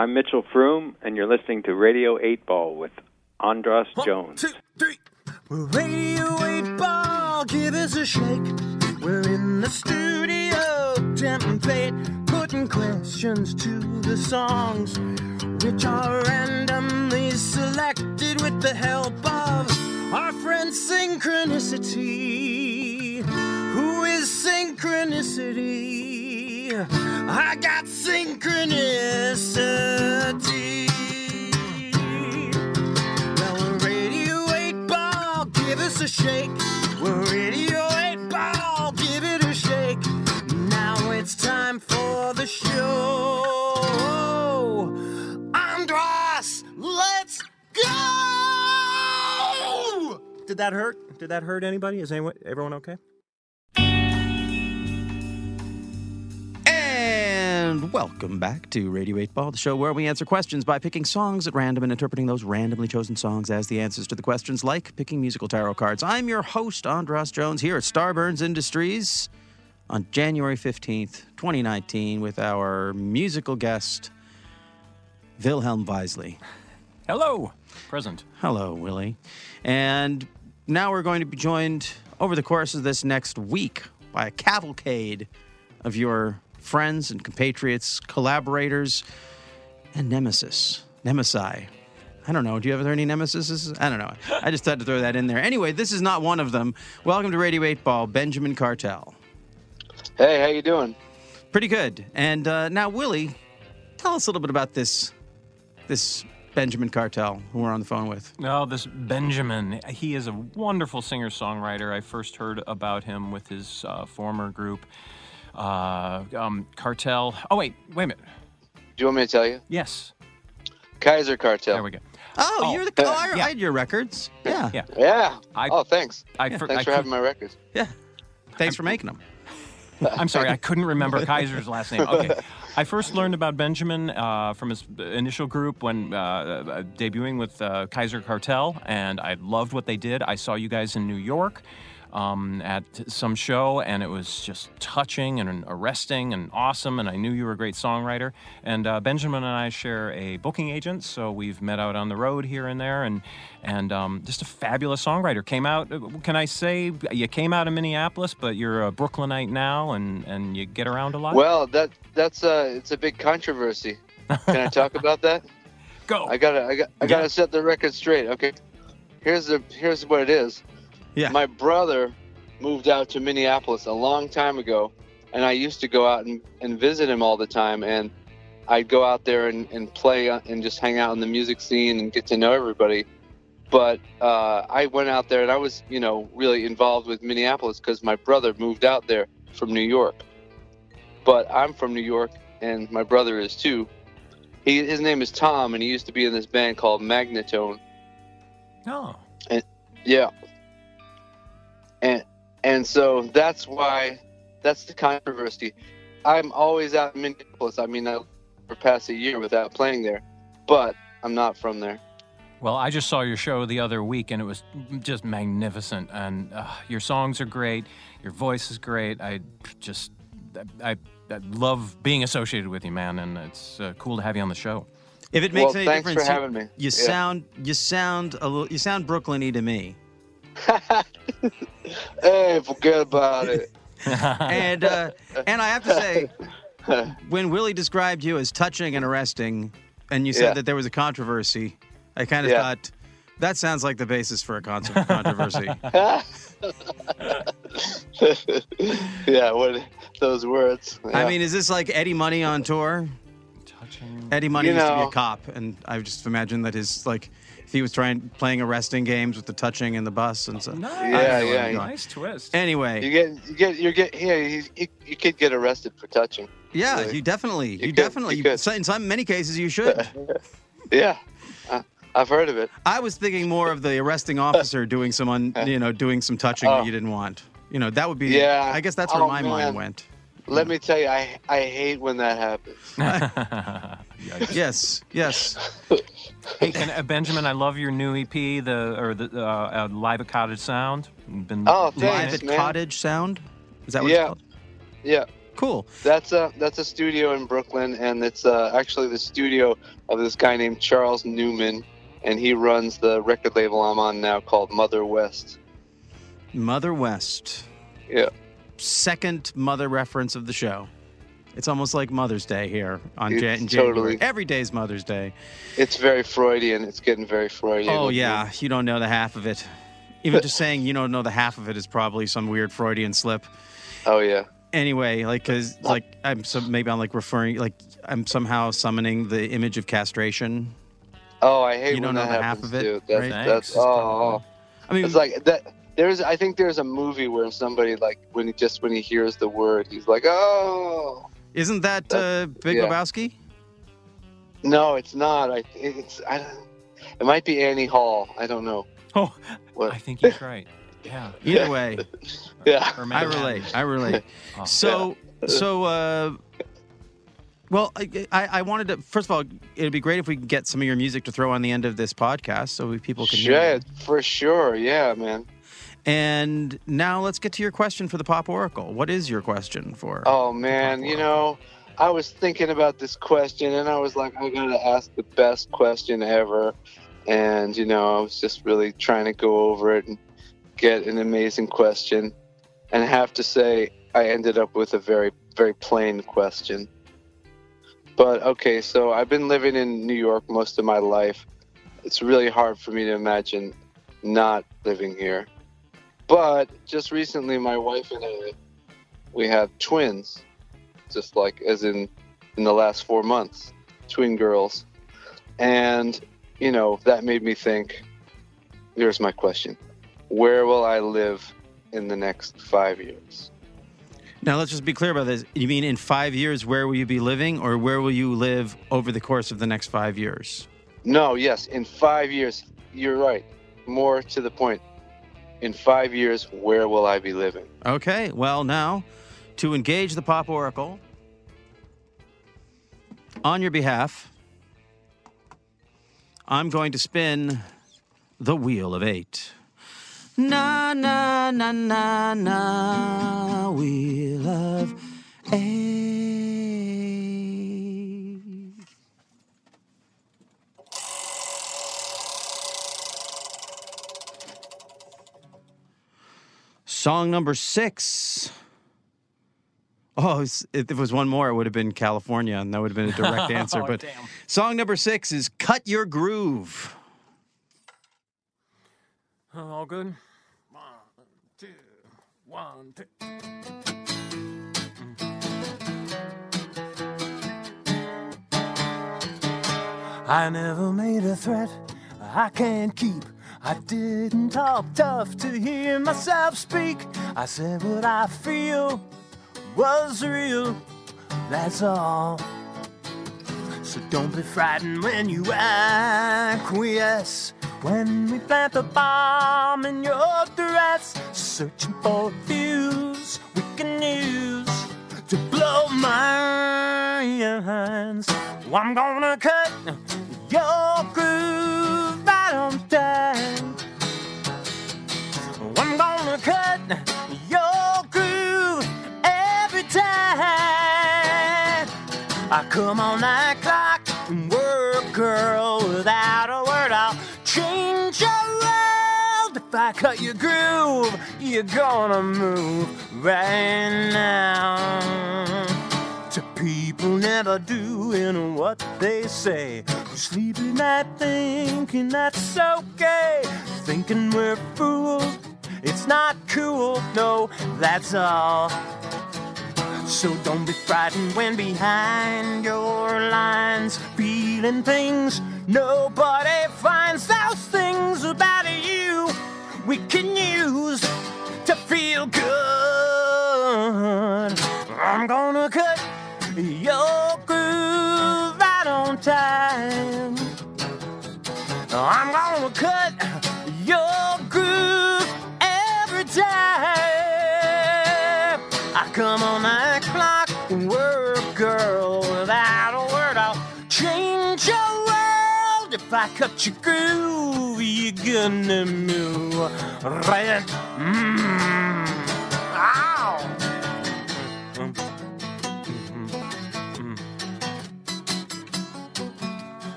I'm Mitchell Froom, and you're listening to Radio 8 Ball with Andras Jones. Two, three. We're Radio 8 Ball, give us a shake. We're in the studio, template, putting questions to the songs, which are randomly selected with the help of our friend Synchronicity. Who is Synchronicity? I got Synchronicity. Well, we're Radio 8 Ball, give us a shake. We're Radio 8 Ball, give it a shake. Now it's time for the show. Andras, let's go! Did that hurt? Did that hurt anybody? Is anyone, everyone okay? And welcome back to Radio 8 Ball, the show where we answer questions by picking songs at random and interpreting those randomly chosen songs as the answers to the questions, like picking musical tarot cards. I'm your host, Andras Jones, here at Starburns Industries on January 15th, 2019, with our musical guest, Wilhelm Wisely. Hello, present. Hello, Willie. And now we're going to be joined over the course of this next week by a cavalcade of your friends and compatriots, collaborators, and nemesis. Nemesi. I don't know. Do you have any nemesis? I don't know. I just had to throw that in there. Anyway, this is not one of them. Welcome to Radio 8 Ball, Benjamin Cartel. Hey, how you doing? Pretty good. And uh, now, Willie, tell us a little bit about this this Benjamin Cartel who we're on the phone with. Oh, this Benjamin. He is a wonderful singer songwriter. I first heard about him with his uh, former group, uh, um, Cartel. Oh, wait, wait a minute. Do you want me to tell you? Yes, Kaiser Cartel. there we go. Oh, Oh, you're the. Oh, I, yeah. I had your records. Yeah. Yeah. Yeah. I- oh, thanks. I, for, Thanks I for having my records. Yeah. Thanks for making them. I'm sorry, I couldn't remember Kaiser's last name. Okay. I first learned about Benjamin uh, from his initial group when uh, uh, debuting with uh, Kaiser Cartel, and I loved what they did. I saw you guys in New York um, at some show, and it was just touching and arresting and awesome, and I knew you were a great songwriter. And uh, Benjamin and I share a booking agent, so we've met out on the road here and there, and and um, just a fabulous songwriter. Came out, uh, can I say, you came out of Minneapolis, but you're a Brooklynite now, and, and you get around a lot? Well, that that's uh, it's a big controversy. Can I talk about that? Go. I gotta, I got, I gotta set the record straight. Okay. Here's the, here's what it is. Yeah. My brother moved out to Minneapolis a long time ago, and I used to go out and, and visit him all the time. And I'd go out there and, and play uh, and just hang out in the music scene and get to know everybody. But uh, I went out there and I was, you know, really involved with Minneapolis because my brother moved out there from New York. But I'm from New York, and my brother is too. He, his name is Tom, and he used to be in this band called Magnetone. oh. And, Yeah. And and so that's why that's the controversy. I'm always out in Minneapolis. I mean, I for past a year without playing there, but I'm not from there. Well, I just saw your show the other week, and it was just magnificent. And uh, your songs are great. Your voice is great. I just, I, I love being associated with you, man. And it's uh, cool to have you on the show. If it makes Well, any thanks difference, you- having me. You Yeah. sound you sound a little you sound Brooklyny to me. Hey, forget about it. And uh, and I have to say, when Willie described you as touching and arresting, and you said Yeah. that there was a controversy, I kind of Yeah. thought that sounds like the basis for a con- controversy. yeah, what those words. I mean, is this like Eddie Money on tour? Touching. Eddie Money You used to be a cop, and I just imagine that his like if he was trying playing arresting games with the touching and the bus and so. Nice. I don't know where Yeah, yeah. Nice twist. Anyway, you get you get you get here. You, you, you could get arrested for touching. yeah, really. you definitely, you, could- definitely, you could. so- in some many cases, you should. Yeah, uh, I've heard of it. I was thinking more of the arresting officer doing some, un, you know, doing some touching that Oh. you didn't want. You know, that would be. Yeah. I guess that's where Oh, my man. mind went. Let me tell you, I I hate when that happens. Yes, yes. hey, can, uh, Benjamin, I love your new EP, the or the uh, uh, Live at Cottage Sound. Been Oh, digging Live thanks, it. at man. Cottage Sound. Is that what Yeah. it's called? Yeah, Cool. That's a that's a studio in Brooklyn, and it's uh, actually the studio of this guy named Charles Newman, and he runs the record label I'm on now called Mother West. Mother West. Yeah. Second mother reference of the show. It's almost like Mother's Day here on It's Jan- in January. totally- Every day's Mother's Day. It's very Freudian. It's getting very Freudian. Oh with me. yeah, you don't know the half of it. Even just saying you don't know the half of it is probably some weird Freudian slip. Oh yeah. Anyway, like cuz like I'm so maybe I'm like referring like I'm somehow summoning the image of castration. Oh, I hate You when don't know that the half of it, too. That's, right? that's Thanks. oh, I mean it's like that. There's, I think there's a movie where somebody like when he just when he hears the word, he's like, oh. isn't that uh, Big yeah. Lebowski? No, it's not. I it's I. don't- It might be Annie Hall. I don't know. Oh, What? I think he's right. Yeah. Either way, Yeah. Or I relate. I relate. Oh. So, so, uh, well, I, I I wanted to. First of all, it'd be great if we could get some of your music to throw on the end of this podcast, so we, people can hear. Shit, for sure. Yeah, man. And now let's get to your question for the Pop Oracle. What is your question for? Oh man, you know, I was thinking about this question and I was like, I gotta ask the best question ever. And you know, I was just really trying to go over it and get an amazing question. And I have to say, I ended up with a very, very plain question. But okay, so I've been living in New York most of my life. It's really hard for me to imagine not living here. But just recently, my wife and I, we have twins, just like as in in the last four months, twin girls, and you know that made me think. Here's my question: Where will I live in the next five years? Now let's just be clear about this. You mean in five years, where will you be living, or where will you live over the course of the next five years? No, yes, in five years. You're right. More to the point. In five years, where will I be living? Okay. Well, now to engage the Pop Oracle on your behalf, I'm going to spin the wheel of eight. Na na na na na wheel of eight. Song number six. Oh, if it was one more, it would have been California, and that would have been a direct oh, answer. Oh, but damn. song number six is Cut Your Groove. Oh, all good. One, two, one, two. I never made a threat I can't keep. I didn't talk tough to hear myself speak. I said what I feel was real. That's all. So don't be frightened when you acquiesce. When we plant the bomb in your dress, searching for a fuse we can use to blow minds. I'm gonna cut your groove right on time. I'm gonna cut your groove every time. I come on that clock and work, girl, without a word. I'll change your world if I cut your groove. You're gonna move right now to people never doing what they say. We sleep at thinking that's okay, thinking we're fools. Not cool, no, that's all. So don't be frightened when behind your lines, feeling things nobody finds. Those things about you we can use to feel good. I'm gonna cut your groove right on time. I'm gonna if I cut your groove. You're gonna move right. Mm.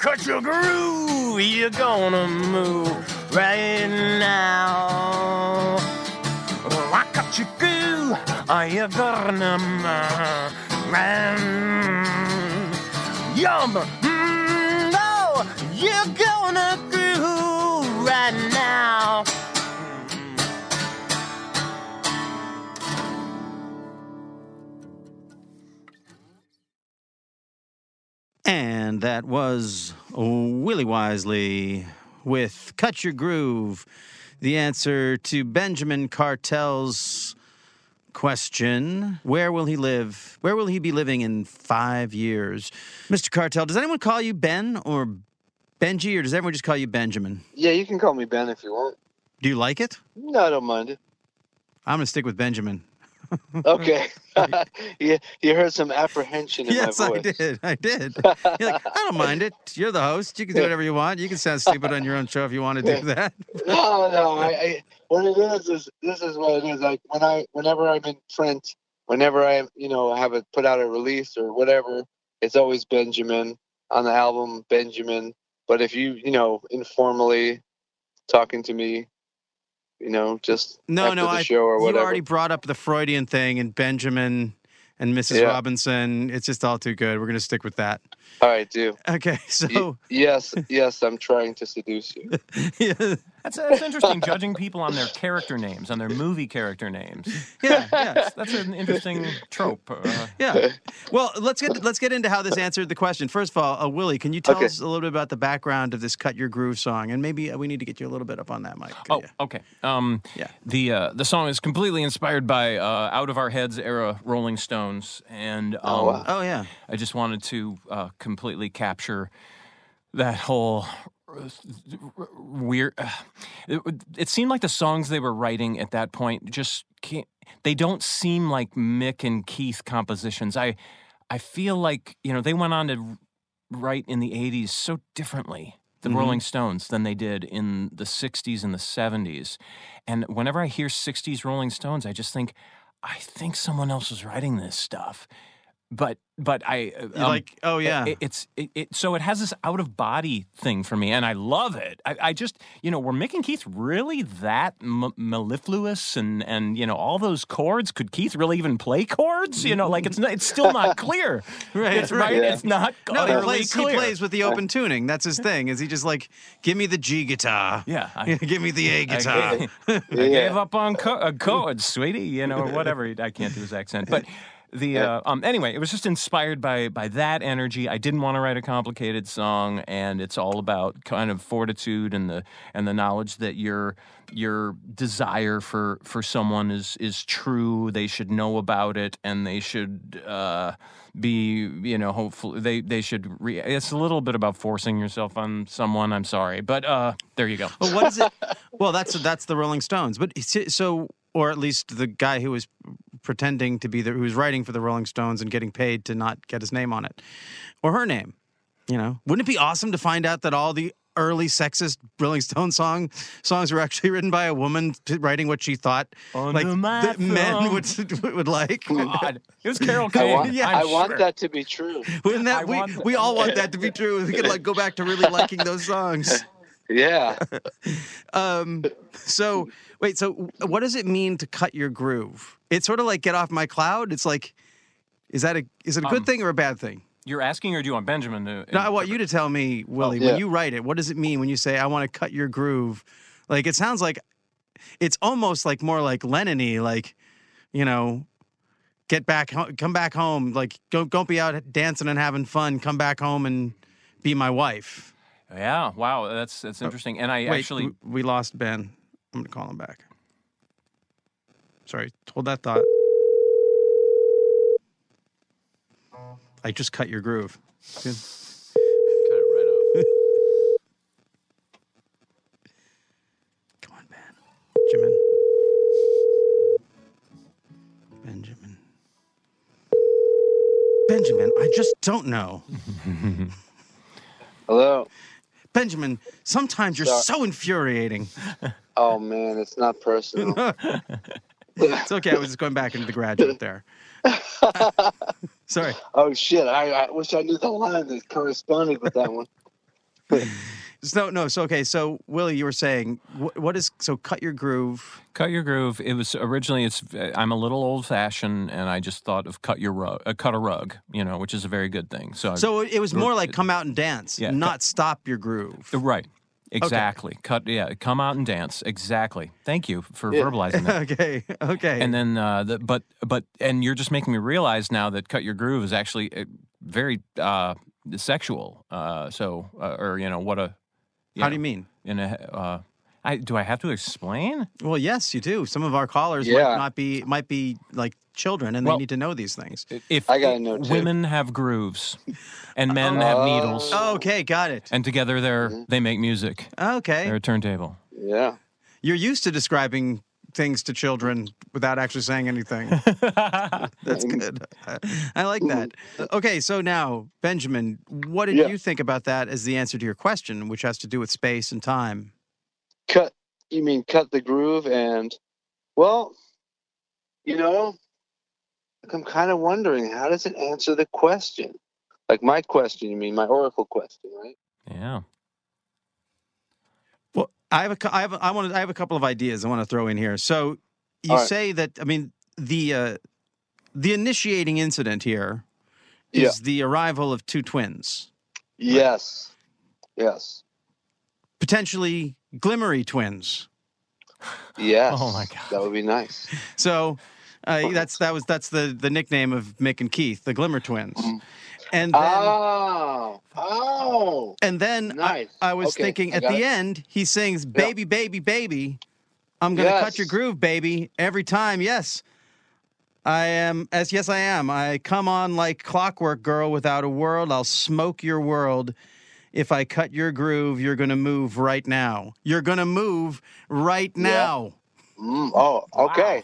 Cut your groove, you're gonna move right now. Oh, I cut your groove, are you gonna move? Yum, mm, no, you're gonna groove right now. And that was Willie Wisely with Cut Your Groove, the answer to Benjamin Cartel's question Where will he live? Where will he be living in five years? Mr. Cartel, does anyone call you Ben or Benji, or does everyone just call you Benjamin? Yeah, you can call me Ben if you want. Do you like it? No, I don't mind it. I'm going to stick with Benjamin. Okay. you, you heard some apprehension in yes, my I voice. did. I did. You're like, I don't mind it. You're the host. You can do whatever you want. You can sound stupid on your own show if you want to do that. No, no. I, I what it is is this is what it is. Like when I whenever I'm in print, whenever I you know have it put out a release or whatever, it's always Benjamin on the album Benjamin. But if you you know informally talking to me, you know just No, no, the I, show or you whatever. already brought up the Freudian thing and Benjamin and Mrs. Yeah. Robinson. It's just all too good. We're going to stick with that. All right, do. Okay, Y- so yes, yes, I'm trying to seduce you. yeah, That's, that's interesting, judging people on their character names, on their movie character names. yeah, yeah. That's, that's an interesting trope. Uh, Yeah. Well, let's get let's get into how this answered the question. First of all, uh, Willie, can you tell Okay. us a little bit about the background of this "Cut Your Groove" song, and maybe uh, we need to get you a little bit up on that, Mike. Oh, ya? okay. Um, Yeah. The uh, the song is completely inspired by uh, Out of Our Heads era Rolling Stones, and um, Oh, wow. oh yeah. I just wanted to uh, completely capture that whole weird. It, it seemed like the songs they were writing at that point just can't. They don't seem like Mick and Keith compositions. I I feel like you know they went on to write in the '80s so differently. The Mhm. Rolling Stones than they did in the '60s and the '70s, and whenever I hear '60s Rolling Stones, I just think, I think someone else was writing this stuff. But but I uh, You're like, oh yeah. it, it's it, it, so it has this out of body thing for me, and I love it. I, I just you know were Mick and Keith really that m- mellifluous and and you know all those chords? Could Keith really even play chords? You know, like it's not, it's still not clear. Right, it's, right. Yeah. It's not no, he plays. He plays with the open tuning. That's his thing. Is he just like, give me the G guitar? Yeah, I, give me the A guitar. gave, I gave up on co- uh, chords, sweetie. You know, or whatever. I can't do his accent, but. The uh, um anyway, it was just inspired by by that energy. I didn't want to write a complicated song, and it's all about kind of fortitude and the and the knowledge that your your desire for for someone is is true. They should know about it, and they should uh, be you know hopefully they they should. Re- it's a little bit about forcing yourself on someone. I'm sorry, but uh, there you go. Well, what is it? Well, that's that's the Rolling Stones. But so, or at least the guy who was pretending to be the who's writing for the Rolling Stones and getting paid to not get his name on it, or her name. You know, wouldn't it be awesome to find out that all the early sexist Rolling Stone song songs were actually written by a woman writing what she thought like Under my that men would would like? God, it was Carol I want, Yeah, I I'm want sure. that to be true. Wouldn't I that we that. we all want that to be true? We could like go back to really liking those songs. Yeah. Um, so wait, so what does it mean to cut your groove? It's sort of like get off my cloud. It's like, is that a is it a good Um, thing or a bad thing? You're asking, or do you want Benjamin to? No, I want you to tell me, Willie, Yeah. when you write it, what does it mean when you say I want to cut your groove? Like it sounds like it's almost like more like Lennon-y, like you know, get back, ho- come back home, like don't don't be out dancing and having fun. Come back home and be my wife. Yeah. Wow. That's that's oh, interesting. And I Wait, actually we lost Ben. I'm gonna call him back. Sorry, hold that thought. I just cut your groove. Good. Cut it right off. Come on, Ben. Benjamin. Benjamin, I just don't know. Hello. Benjamin, sometimes you're Sorry. so infuriating. Oh man, it's not personal. It's okay. I was just going back into the graduate there. Sorry. oh shit! I, I wish I knew the line that corresponded with that one. So no. So okay. So Willie, you were saying what, what is so cut your groove? Cut your groove. It was originally. It's. I'm a little old fashioned, and I just thought of cut your rug, uh, cut a rug. You know, which is a very good thing. So. So it was more like come out and dance, Yeah, not stop your groove. right. Exactly. Cut. Yeah. Come out and dance. Exactly. Thank you for verbalizing that. okay. Okay. And then, uh, the, but but and you're just making me realize now that cut your groove is actually uh, very uh, sexual. Uh, so uh, or you know what a. how do you mean? In a. Uh, I, do I have to explain? Well, yes, you do. Some of our callers Yeah. might not be might be like children, and they need to know these things. If I gotta know, too. women have grooves and men have needles, Oh, okay, got it. and together they're Mm-hmm. they make music. Okay, They're a turntable. Yeah. you're used to describing things to children without actually saying anything. That's good. I like that. Mm, uh, okay, so now Benjamin, what did Yeah. you think about that as the answer to your question, which has to do with space and time? Cut. You mean cut the groove and, well, you know, I'm kind of wondering how does it answer the question? Like my question, you mean my oracle question, right? Yeah. Well, I have a, cou- I have, a, I want to, I have a couple of ideas I want to throw in here. So you All right. say that, I mean, the uh, the initiating incident here is Yeah. the arrival of two twins, Yes. Yes. potentially glimmery twins. Yes. Oh, my God. That would be nice. So uh, that's that was that's the the nickname of Mick and Keith, the Glimmer Twins. And then, Oh. Oh. and then Nice. I, I was Okay, thinking I at the it. end he sings "Baby, baby, baby." I'm gonna cut your groove, baby, every time. Yes, I am. As yes, I am. I come on like clockwork, girl. Without a world, I'll smoke your world. If I cut your groove, you're gonna move right now. You're gonna move right now. Mm, oh. Okay.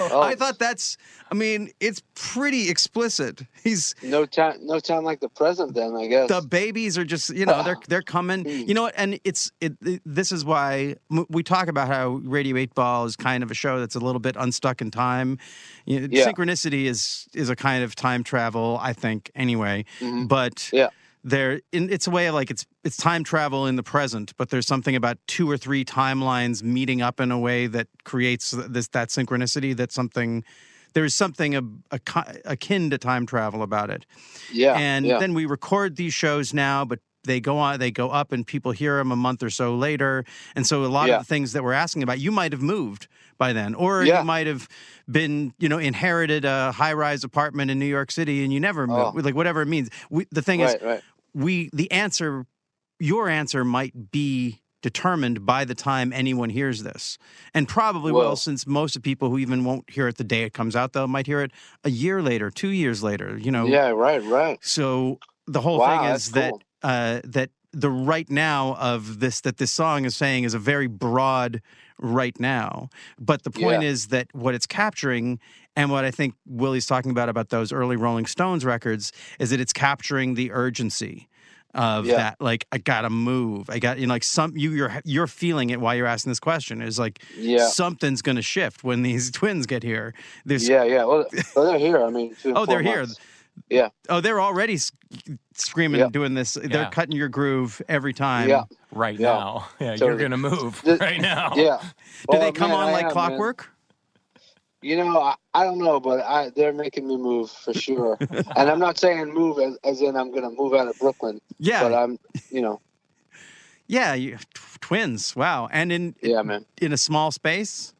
Oh, I thought that's. I mean, it's pretty explicit. He's no time. No time like the present. Then I guess. the babies are just you know they're they're coming Mm. you know and it's it, it this is why we talk about how radio 8 ball is kind of a show that's a little bit unstuck in time you know, Yeah. synchronicity is is a kind of time travel i think anyway Mhm. but Yeah. There in, it's a way of like it's it's time travel in the present but there's something about two or three timelines meeting up in a way that creates this that synchronicity that something there's something a, a, akin to time travel about it yeah. and yeah. then we record these shows now but they go on they go up and people hear them a month or so later and so a lot Yeah. of the things that we're asking about you might have moved by then or Yeah. you might have been you know inherited a high rise apartment in new york city and you never oh. moved Oh. like whatever it means we, the thing is right. We the answer your answer might be determined by the time anyone hears this and probably will Well- since most of people who even won't hear it the day it comes out though might hear it a year later two years later you know Yeah. Right. Right. so the whole Wow, thing is that cool. uh, that the right now of this that this song is saying is a very broad right now. But the point Yeah. is that what it's capturing and what I think Willie's talking about about those early Rolling Stones records is that it's capturing the urgency of Yeah. that like I gotta move. I got you know like some you you're you're feeling it while you're asking this question is like Yeah. something's gonna shift when these twins get here. There's Yeah. Yeah. Well, they're here. I mean. Oh, they're here. Months. Yeah. Oh, they're already screaming, Yeah. doing this. They're Yeah. cutting your groove every time. Yeah. Right Yeah. now. Yeah, you're gonna move The- right now. Yeah. Do Well, they come man, on like am, man. clockwork? You know, I, I don't know, but I, they're making me move for sure. and I'm not saying move as, as in I'm going to move out of Brooklyn, Yeah, but I'm, you know, yeah. You, tw- twins. Wow. And in yeah, man. in a small space.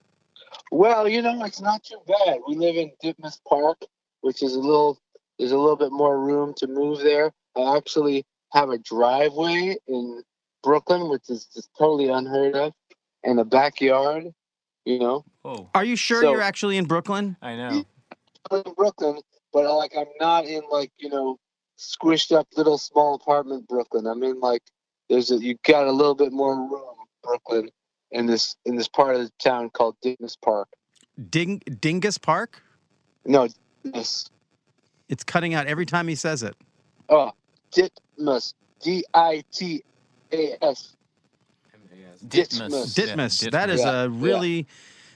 Well, you know, it's not too bad. We live in Ditmas Park, which is a little, there's a little bit more room to move there. I actually have a driveway in Brooklyn, which is just totally unheard of, and a backyard, you know. Oh, Are you sure So- you're actually in Brooklyn? I know. I'm in Brooklyn, but like I'm not in like you know squished up little small apartment Brooklyn. I'm in like there's a you got a little bit more room Brooklyn in this in this part of the town called Dingus Park. Ding Dingus Park. No, this It's cutting out every time he says it. Oh, Ditmas. D I T A S. Ditmas. Ditmas. Yeah, that is Yeah, a really,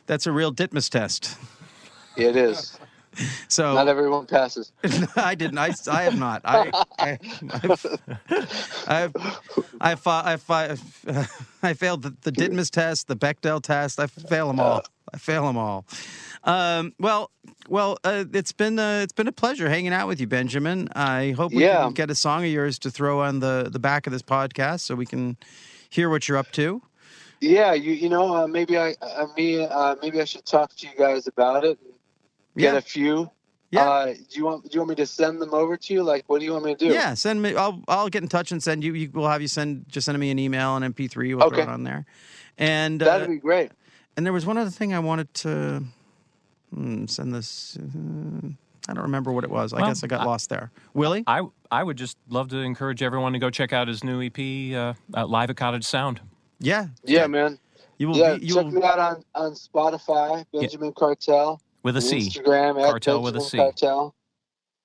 that's a real Ditmas test. It is. So Not everyone passes. I didn't. I, I have not. I, I, I've, I've, I, fa- I, fa- I failed the, the Ditmas test, the Bechdel test. I fail them all. I fail them all. Um, well, well, uh, it's been uh, it's been a pleasure hanging out with you, Benjamin. I hope we Yeah. can get a song of yours to throw on the the back of this podcast so we can hear what you're up to. Yeah, you you know uh, maybe I uh, me uh, maybe I should talk to you guys about it. and Get Yeah. a few. Yeah. Uh, do you want do you want me to send them over to you? Like, what do you want me to do? Yeah, send me. I'll I'll get in touch and send you. you we'll have you send just send me an email, an MP3. We'll throw Okay. it on there. And uh, That'd be great. And there was one other thing I wanted to hmm, send this. Uh, I don't remember what it was. I Well, guess I got I- lost there. Willie? I I would just love to encourage everyone to go check out his new EP, uh, uh, Live at Cottage Sound. yeah. Yeah, man. You will. Yeah, be, you check will, me out on on Spotify, Benjamin Cartel. With a on C. Instagram at Cartel with a Benjamin C. Cartel.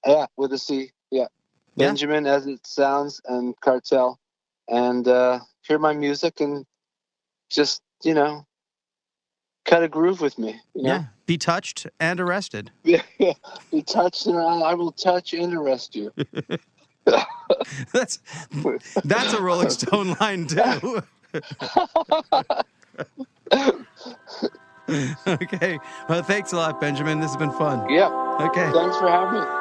Yeah, with a C. Yeah. Yeah. Benjamin as it sounds and Cartel. And uh hear my music and just, you know, cut a groove with me. You know? yeah. Be touched and arrested. Yeah. Be touched and I I will touch and arrest you. That's that's a Rolling Stone line too. okay. Well, thanks a lot, Benjamin. This has been fun. yeah. Okay. Thanks for having me.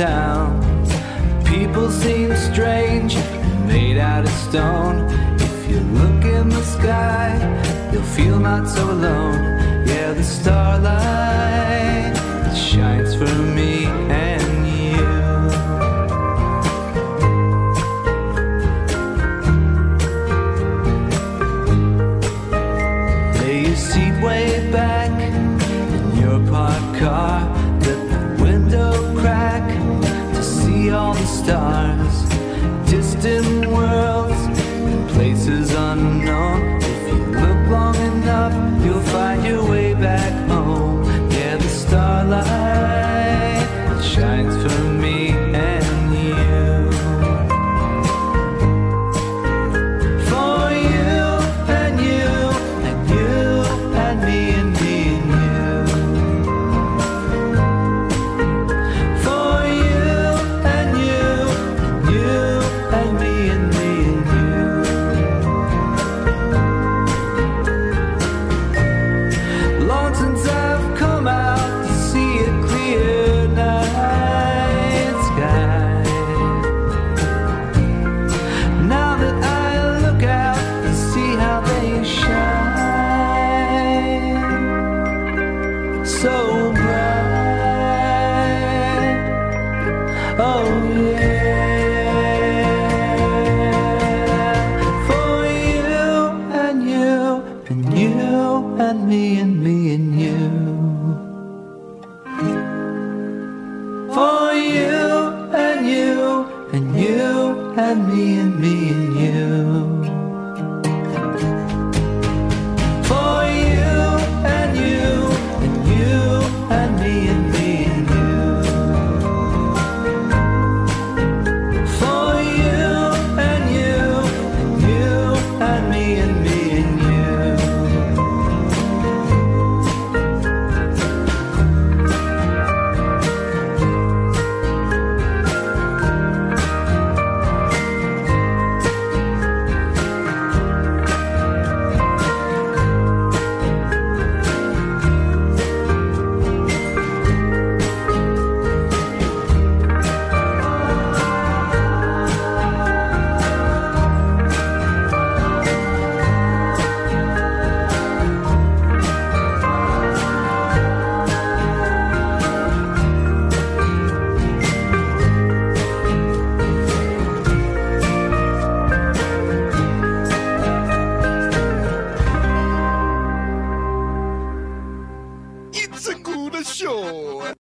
Hometown. People seem strange made out of stone. If you look in the sky, you'll feel not so alone. Yeah, the starlight shines for me see all the stars. Distant worlds and places unknown.